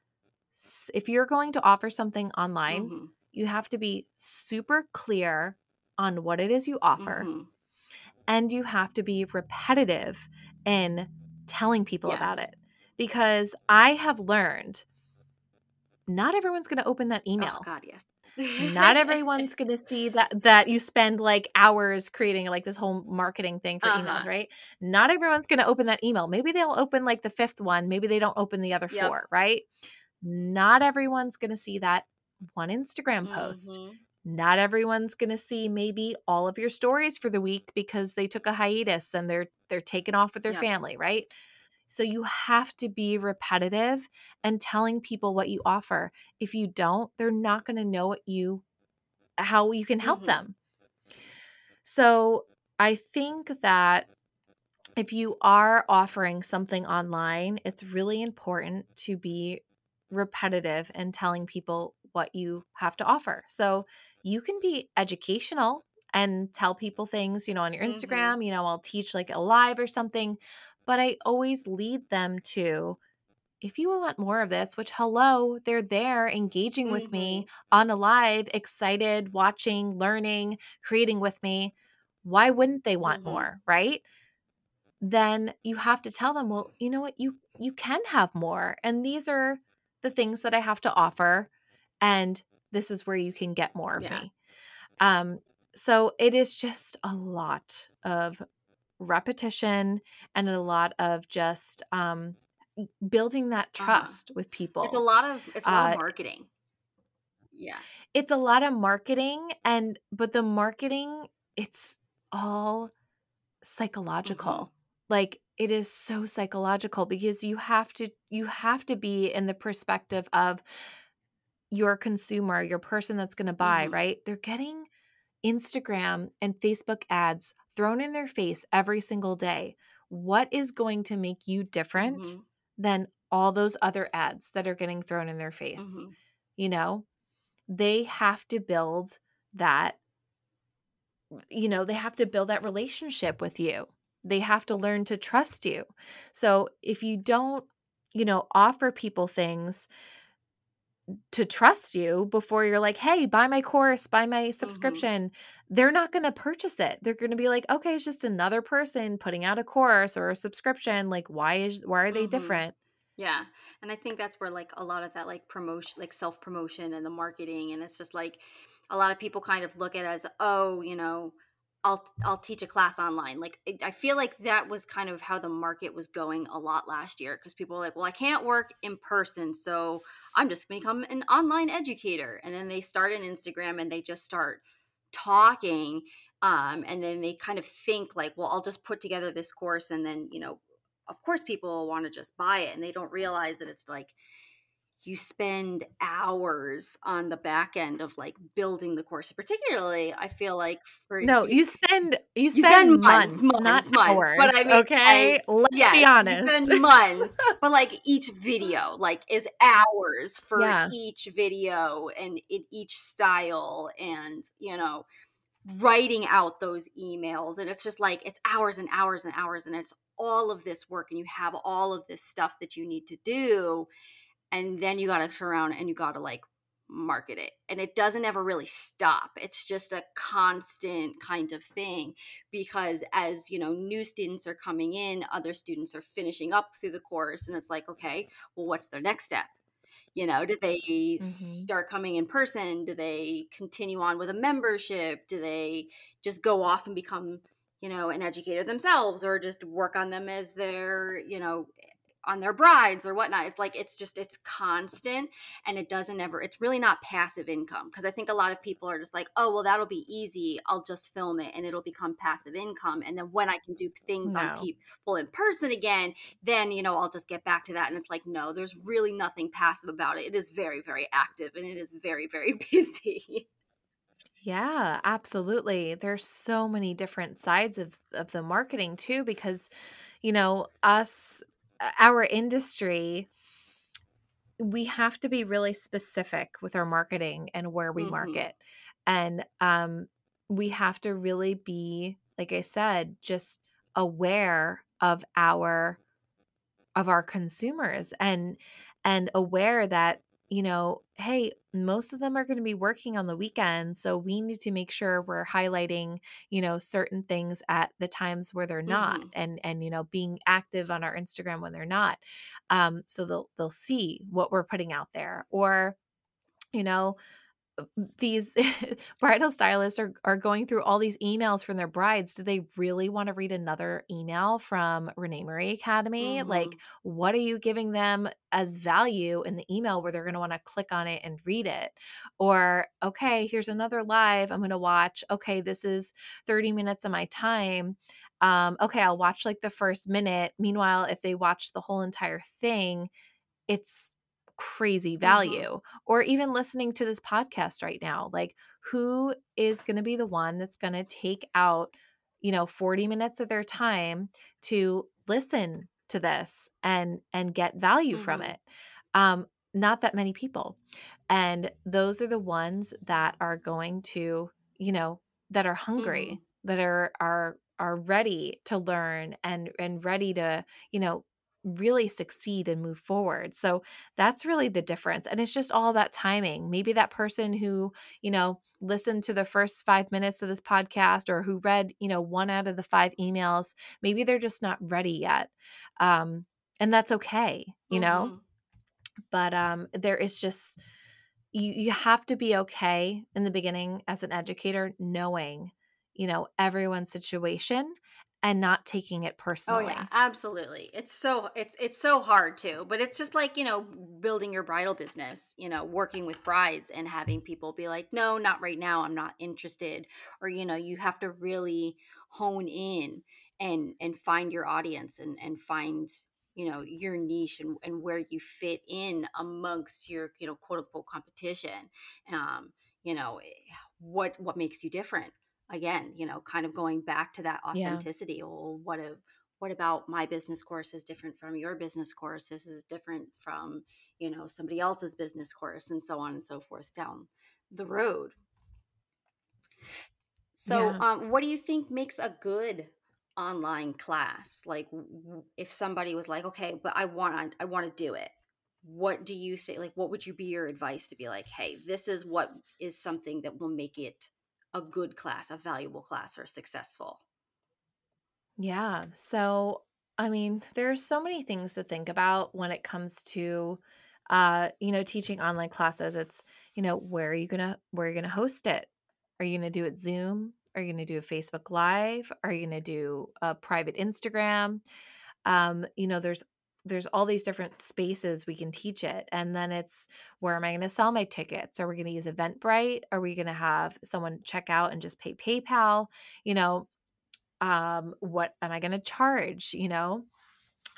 if you're going to offer something online, Mhm. you have to be super clear on what it is you offer Mhm. and you have to be repetitive in telling people about it because I have learned not everyone's going to open that Oh email. God, yes. Not everyone's [LAUGHS] going to see that that you spend like hours creating like this whole marketing thing for emails, Uh-huh. right? Not everyone's going to open that email. Maybe they'll open like the fifth one, maybe they don't open the other Yep. four, right? Not everyone's going to see that one Instagram post Mhm. Not everyone's going to see maybe all of your stories for the week because they took a hiatus and they're they're taken off with their family right? So you have to be repetitive and telling people what you offer. If you don't they're not going to know what you how you can help Mhm. them. So i think that if you are offering something online it's really important to be repetitive and telling people what you have to offer. So you can be educational and tell people things you know on your Mhm. instagram you know i'll teach like a live or something but i always lead them to if you want more of this which hello they're there engaging with me Mhm. on a live excited watching learning creating with me why wouldn't they want Mhm. more right then you have to tell them well you know what you you can have more and these are the things that i have to offer and this is where you can get more of Yeah. me um so it is just a lot of repetition and a lot of just um building that Uh-huh. trust with It's a people lot of it's a lot uh of marketing. Yeah. it's a lot of marketing and but the marketing it's all psychological Mhm. like it is so psychological because you have to you have to be in the perspective of your consumer your person that's going to buy Mhm. right they're getting instagram and facebook ads thrown in their face every single day what is going to make you different Mhm. than all those other ads that are getting thrown in their face Mhm. you know they have to build that you know, they have to build that relationship with you. They have to learn to trust you. So if you don't, you know, offer people things to trust you before you're like, hey, buy my course, buy my Mhm. subscription, they're not going to purchase it. They're going to be like, okay, it's just another person putting out a course or a subscription. Like, why is why are they Mhm. different? Yeah. And I think that's where like a lot of that like promotion like self promotion and the marketing and it's just like a lot of people kind of look at it as oh, you know, I'll I'll teach a class online. Like I feel like that was kind of how the market was going a lot last year because people were like, "Well, I can't work in person, so I'm just going to become an online educator." And then they start an Instagram and they just start talking um, and then they kind of think like, "Well, I'll just put together this course and then, you know, of course people want to just buy it." And they don't realize that it's like you spend hours on the back end of like building the course. Particularly, I feel like for No, y- you spend you you spend months, months, not months, months. hours, But I mean, okay? like, Let's be yes, you honest. spend months, but like each video, [LAUGHS] like is hours for Yeah. each video and in each style, and you know, writing out those emails. And it's just like it's hours and hours and hours, and it's all of this work, and you have all of this stuff that you need to do and then you got to turn around and you got to like market it and it doesn't ever really stop it's just a constant kind of thing because as you know new students are coming in other students are finishing up through the course and it's like okay well what's their next step? You know do they Mhm. start coming in person? Do they continue on with a membership? Do they just go off and become you know an educator themselves or just work on them as their you know on their brides or whatnot it's like it's just it's constant and it doesn't ever it's really not passive income because i think a lot of people are just like oh well that'll be easy i'll just film it and it'll become passive income and then when i can do things on people in person again then you know i'll just get back to that and it's like no there's really nothing passive about it it is very very active and it is very very [LAUGHS] busy Yeah, absolutely. There's so many different sides of of the marketing too because you know, us our industry we have to be really specific with our marketing and where we Mhm. market. And um we have to really be like I said just aware of our of our consumers and and aware that you know hey most of them are going to be working on the weekend. so we need to make sure we're highlighting you know certain things at the times where they're not Mhm. and and you know being active on our instagram when they're not um so they'll they'll see what we're putting out there or you know these [LAUGHS] bridal stylists are, are going through all these emails from their brides. Do they really want to read another email from Renee Marie Academy? Like, Mhm. what are you giving them as value in the email where they're going to want to click on it and read it? Or, okay, here's another live I'm going to watch. Okay, this is 30 minutes of my time. Um, okay, I'll watch like the first minute. Meanwhile, if they watch the whole entire thing, it's crazy Mhm. value or even listening to this podcast right now like who is going to be the one that's going to take out you know 40 minutes of their time to listen to this and and get value from Mhm. it um not that many people and those are the ones that are going to you know that are hungry Mhm. that are are are ready to learn and and ready to you know really succeed and move forward so that's really the difference. And it's just all about timing. Maybe that person who, you know, listened to the first five minutes of this podcast or who read, you know, one out of the five emails, maybe they're just not ready yet. Um, and that's okay, you know? Mhm. But um, there is just, you, you have to be okay in the beginning as an educator, knowing, you know, everyone's situation and not taking it personally. Oh yeah, absolutely. It's so it's it's so hard too, but it's just like, you know, building your bridal business, you know, working with brides and having people be like, "No, not right now. I'm not interested." Or, you know, you have to really hone in and and find your audience and and find, you know, your niche and and where you fit in amongst your, you know, quote unquote competition. Um, you know, eh, what what makes you different? Again you know kind of going back to that Yeah. authenticity or what a what about my business course is different from your business course this is different from you know somebody else's business course and so on and so forth down the road so Yeah. um, what do you think makes a good online class like if somebody was like okay but i want i want to do it what do you think like what would you be your advice to be like hey this is what is something that will make it a good class a valuable class or successful Yeah. So, I mean, there are so many things to think about when it comes to uh, you know, teaching online classes. It's, you know, where are you going to where are you going to host it? Are you going to do it Zoom? Are you going to do a Facebook Live? Are you going to do a private Instagram? Um, you know, there's there's all these different spaces we can teach it. And then it's where am I going to sell my tickets? Are we going to use Eventbrite? Are we going to have someone check out and just pay PayPal? You know, um, what am I going to charge? You know,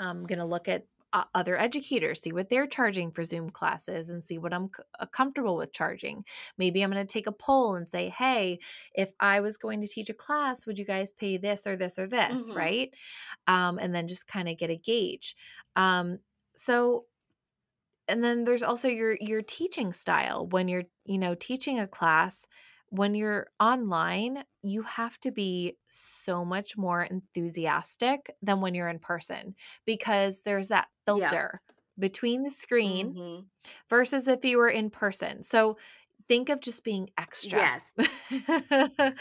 I'm going to look at other educators, see what they're charging for Zoom classes and see what I'm c- uh, comfortable with charging. Maybe I'm going to take a poll and say, hey, if I was going to teach a class, would you guys pay this or this or this? Mhm. Right. Um, and then just kind of get a gauge. Um, so, and then there's also your your teaching style when you're you know teaching a class when you're online you have to be so much more enthusiastic than when you're in person because there's that Yeah. filter between the screen Mhm. versus if you were in person so think of just being extra Yes. [LAUGHS]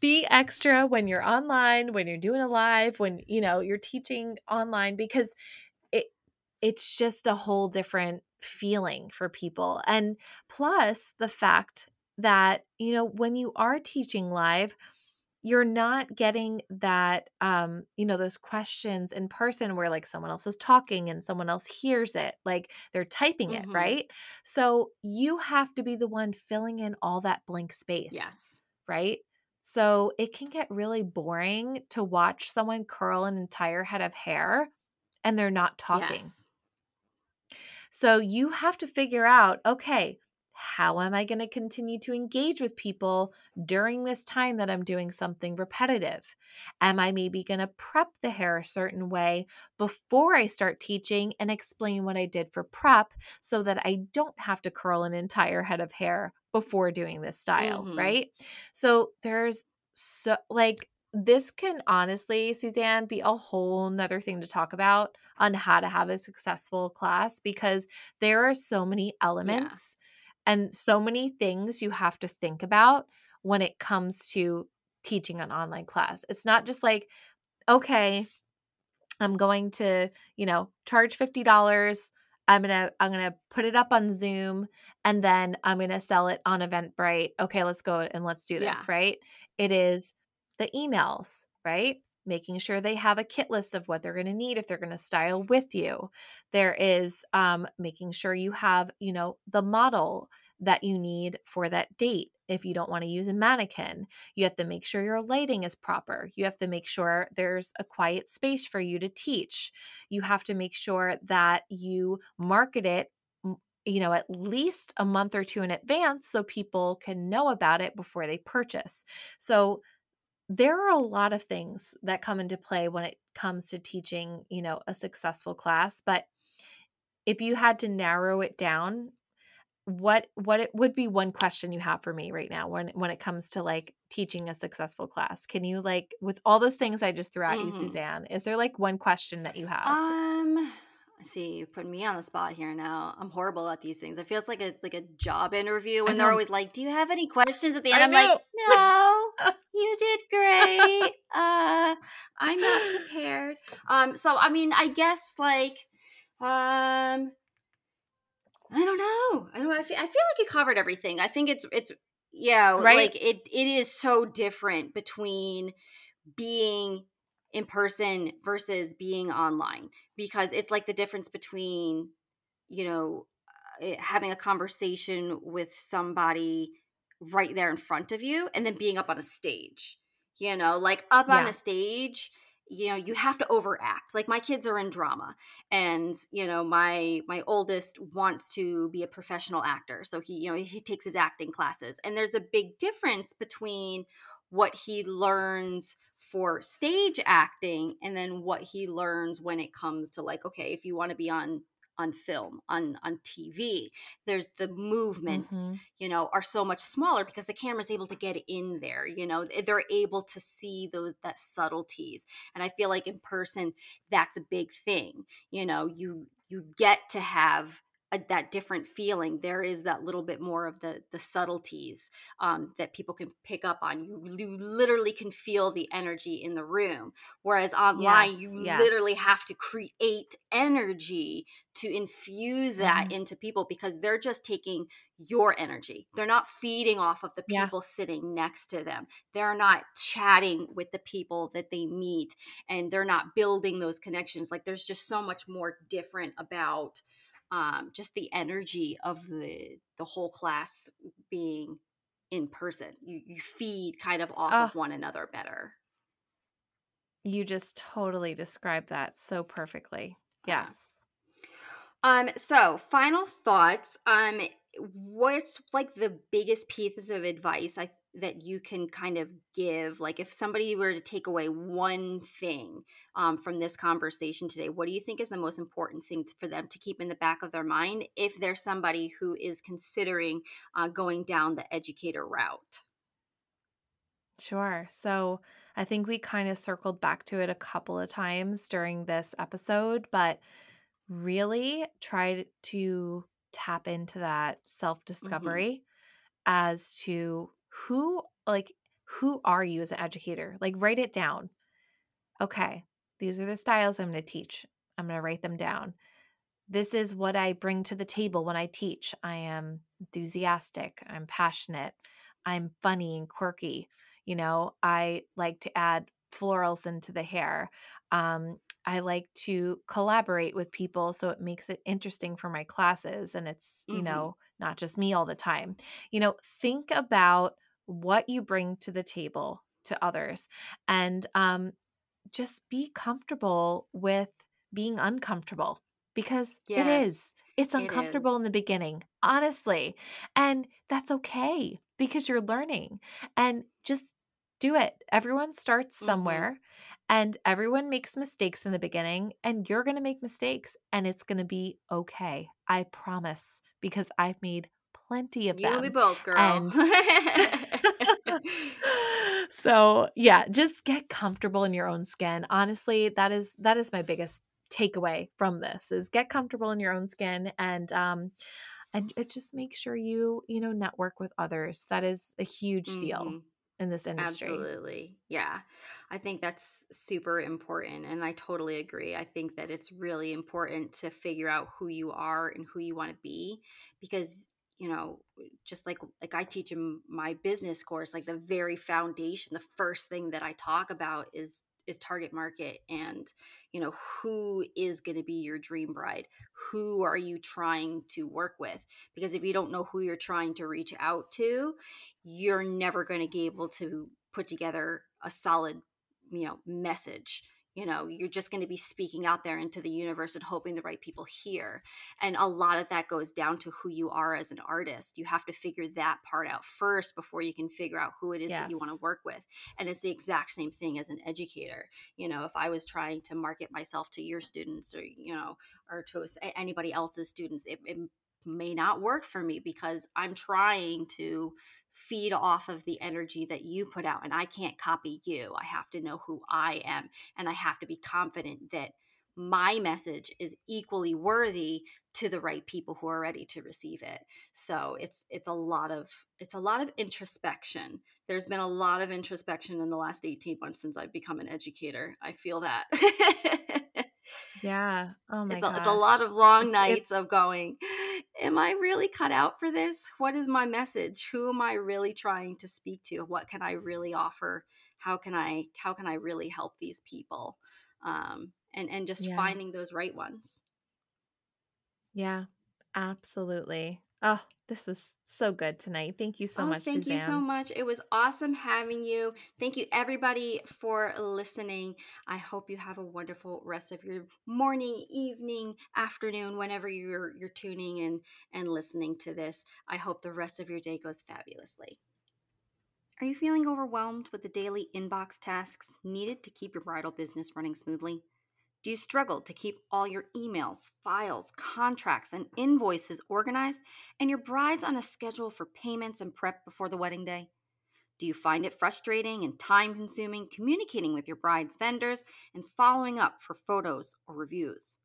be extra when you're online when you're doing a live when you know you're teaching online because it it's just a whole different feeling for people and plus the fact that you know when you are teaching live you're not getting that um you know those questions in person where like someone else is talking and someone else hears it like they're typing it Mhm. right so you have to be the one filling in all that blank space Yes. right? So it can get really boring to watch someone curl an entire head of hair and they're not talking. Yes. So you have to figure out okay, how am I going to continue to engage with people during this time that I'm doing something repetitive? Am I maybe going to prep the hair a certain way before I start teaching and explain what I did for prep so that I don't have to curl an entire head of hair before doing this style, Mhm. right? So there's so like this can honestly, Suzanne, be a whole nother thing to talk about on how to have a successful class because there are so many elements and so many things you have to think about when it comes to teaching an online class. It's not just like, okay, I'm going to, you know, charge $50. I'm going to I'm going to put it up on Zoom and then I'm going to sell it on Eventbrite. Okay, let's go and let's do this, Yeah. right? It is the emails, right? Making sure they have a kit list of what they're going to need if they're going to style with you. There is um, making sure you have, you know, the model that you need for that date. If you don't want to use a mannequin, you have to make sure your lighting is proper. You have to make sure there's a quiet space for you to teach. You have to make sure that you market it you know at least a month or two in advance so people can know about it before they purchase. So there are a lot of things that come into play when it comes to teaching, you know, a successful class, but if you had to narrow it down, what what it would be one question you have for me right now when when it comes to like teaching a successful class? Can you like with all those things I just threw at you, Mhm. Suzanne, is there like one question that you have? Um, see, you're putting me on the spot here now. I'm horrible at these things. It feels like a like a job interview I when they're always like, "Do you have any questions?" At the end, I'm like, "No, [LAUGHS] you did great. Uh, I'm not prepared." Um, so I mean, I guess like, um, I don't know. I don't. know. I feel, I feel like you covered everything. I think it's it's yeah, Right? like it it is so different between being in person versus being online because it's like the difference between you know uh, having a conversation with somebody right there in front of you and then being up on a stage you know like up on a stage you know you have to overact. Like my kids are in drama and you know my my oldest wants to be a professional actor so he you know he takes his acting classes and there's a big difference between what he learns for stage acting and then what he learns when it comes to like okay if you want to be on on film on on tv there's the movements Mhm. you know are so much smaller because the camera's able to get in there you know they're able to see those that subtleties and i feel like in person that's a big thing you know you you get to have a, that different feeling there is that little bit more of the the subtleties um, that people can pick up on you, you literally can feel the energy in the room whereas online Yes, you yes. literally have to create energy to infuse that Mhm. into people because they're just taking your energy. They're not feeding off of the Yeah. people sitting next to them. They're not chatting with the people that they meet and they're not building those connections. Like there's just so much more different about um, just the energy of the the whole class being in person. You you feed kind of off Oh, of one another better. you just totally described that so perfectly. Uh, Yes. Um, so final thoughts. Um, what's like the biggest pieces of advice I that you can kind of give? Like if somebody were to take away one thing um, from this conversation today, what do you think is the most important thing for them to keep in the back of their mind if they're somebody who is considering uh, going down the educator route? Sure. So I think we kind of circled back to it a couple of times during this episode, but really tried to tap into that self discovery as to who, like, who are you as an educator? Like, write it down. Okay, these are the styles I'm going to teach. I'm going to write them down. This is what I bring to the table when I teach. I am enthusiastic, I'm passionate, I'm funny and quirky. You know, I like to add florals into the hair. Um, I like to collaborate with people so it makes it interesting for my classes and it's, you hmm know, not just me all the time. You know, think about what you bring to the table to others and um, just be comfortable with being uncomfortable because it Yes, is. It's it uncomfortable in the beginning, honestly. And that's okay because you're learning and just do it. Everyone starts hmm somewhere and everyone makes mistakes in the beginning, and you're going to make mistakes and it's going to be okay. I promise because I've made plenty of You them. both, girl. And [LAUGHS] [LAUGHS] so, yeah, just get comfortable in your own skin. Honestly, that is that is my biggest takeaway from this is get comfortable in your own skin and um and it just make sure you, you know, network with others. That is a huge deal in this industry. Absolutely. Yeah. I think that's super important and I totally agree. I think that it's really important to figure out who you are and who you want to be because you know just like like I teach in my business course like the very foundation the first thing that I talk about is is target market and you know who is going to be your dream bride? Who are you trying to work with? Because if you don't know who you're trying to reach out to you're never going to be able to put together a solid you know message you know you're just going to be speaking out there into the universe and hoping the right people hear. And a lot of that goes down to who you are as an artist. You have to figure that part out first before you can figure out who it is that you want to work with. And it's the exact same thing as an educator. You know if i was trying to market myself to your students or you know or to anybody else's students it, it may not work for me because i'm trying to feed off of the energy that you put out and I can't copy you. I have to know who I am and I have to be confident that my message is equally worthy to the right people who are ready to receive it. So it's it's a lot of it's a lot of introspection. There's been a lot of introspection in the last 18 months since I've become an educator. I feel that. Yeah. Oh [LAUGHS] my It's a it's a lot of long It's nights it's of going, am I really cut out for this? What is my message? Who am I really trying to speak to? What can I really offer? How can I how can I really help these people? Um, and and just yeah. finding those right ones. Yeah. Absolutely. Oh, this was so good tonight. Thank you so Oh, much, thank you so much. It was awesome having you. Thank you, everybody, for listening. I hope you have a wonderful rest of your morning, evening, afternoon, whenever you're you're tuning in and listening to this. I hope the rest of your day goes fabulously. Are you feeling overwhelmed with the daily inbox tasks needed to keep your bridal business running smoothly? Do you struggle to keep all your emails, files, contracts, and invoices organized and your bride's on a schedule for payments and prep before the wedding day? Do you find it frustrating and time consuming communicating with your bride's vendors and following up for photos or reviews?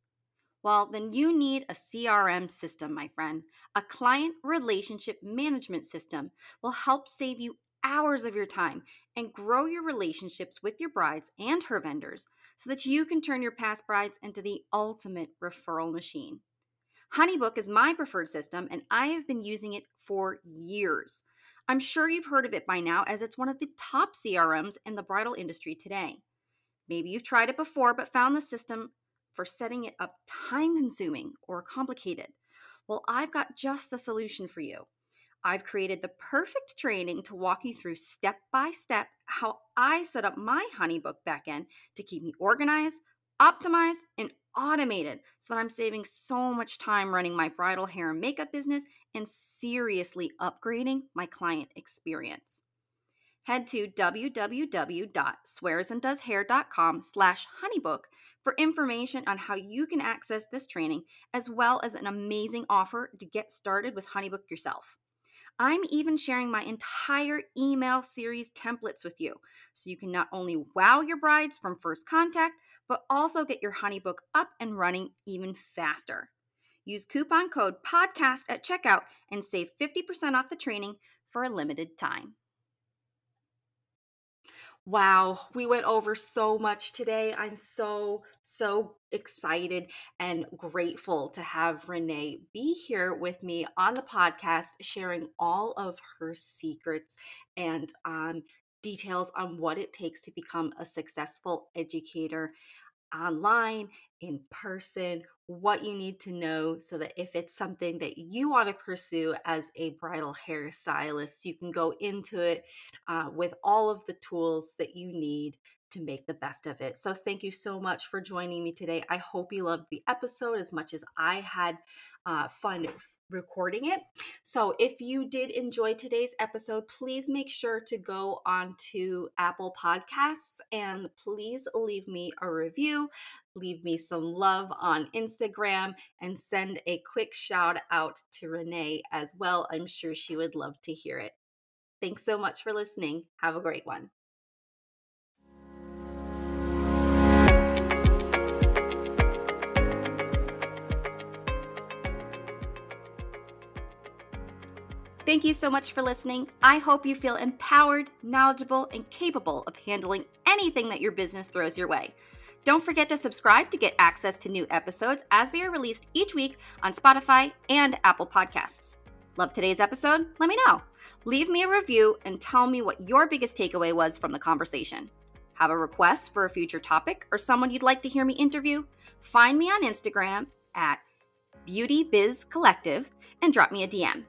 Well, then you need a CRM system, my friend. A client relationship management system will help save you hours of your time and grow your relationships with your brides and her vendors so that you can turn your past brides into the ultimate referral machine. HoneyBook is my preferred system, and I have been using it for years. I'm sure you've heard of it by now, as it's one of the top CRMs in the bridal industry today. Maybe you've tried it before but found the system for setting it up time consuming or complicated. Well, I've got just the solution for you. I've created the perfect training to walk you through step by step how I set up my HoneyBook backend to keep me organized, optimized, and automated so that I'm saving so much time running my bridal hair and makeup business and seriously upgrading my client experience. Head to www.swearsanddoeshair.com slash honeybook for information on how you can access this training as well as an amazing offer to get started with HoneyBook yourself. I'm even sharing my entire email series templates with you so you can not only wow your brides from first contact, but also get your HoneyBook up and running even faster. Use coupon code PODCAST at checkout and save 50% off the training for a limited time. Wow, we went over so much today. I'm so, so excited and grateful to have Renee be here with me on the podcast, sharing all of her secrets and um, details on what it takes to become a successful educator online, in person, what you need to know so that if it's something that you want to pursue as a bridal hairstylist, you can go into it uh, with all of the tools that you need to make the best of it. So, thank you so much for joining me today. I hope you loved the episode as much as I had uh, fun recording it. So, if you did enjoy today's episode, please make sure to go on to Apple Podcasts and please leave me a review, leave me some love on Instagram, and send a quick shout out to Renee as well. I'm sure she would love to hear it. Thanks so much for listening. Have a great one. Thank you so much for listening. I hope you feel empowered, knowledgeable, and capable of handling anything that your business throws your way. Don't forget to subscribe to get access to new episodes as they are released each week on Spotify and Apple Podcasts. Love today's episode? Let me know. Leave me a review and tell me what your biggest takeaway was from the conversation. Have a request for a future topic or someone you'd like to hear me interview? Find me on Instagram at Beauty Biz Collective and drop me a DM.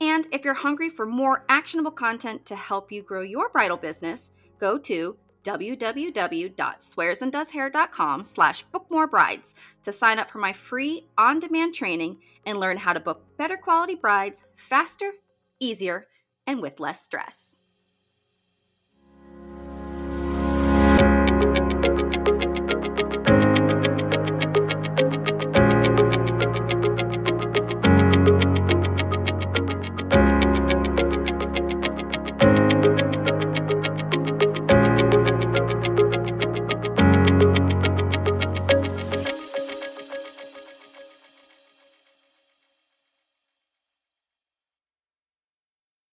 And if you're hungry for more actionable content to help you grow your bridal business, go to www.swearsanddoeshair.com slash bookmorebrides to sign up for my free on-demand training and learn how to book better quality brides faster, easier, and with less stress.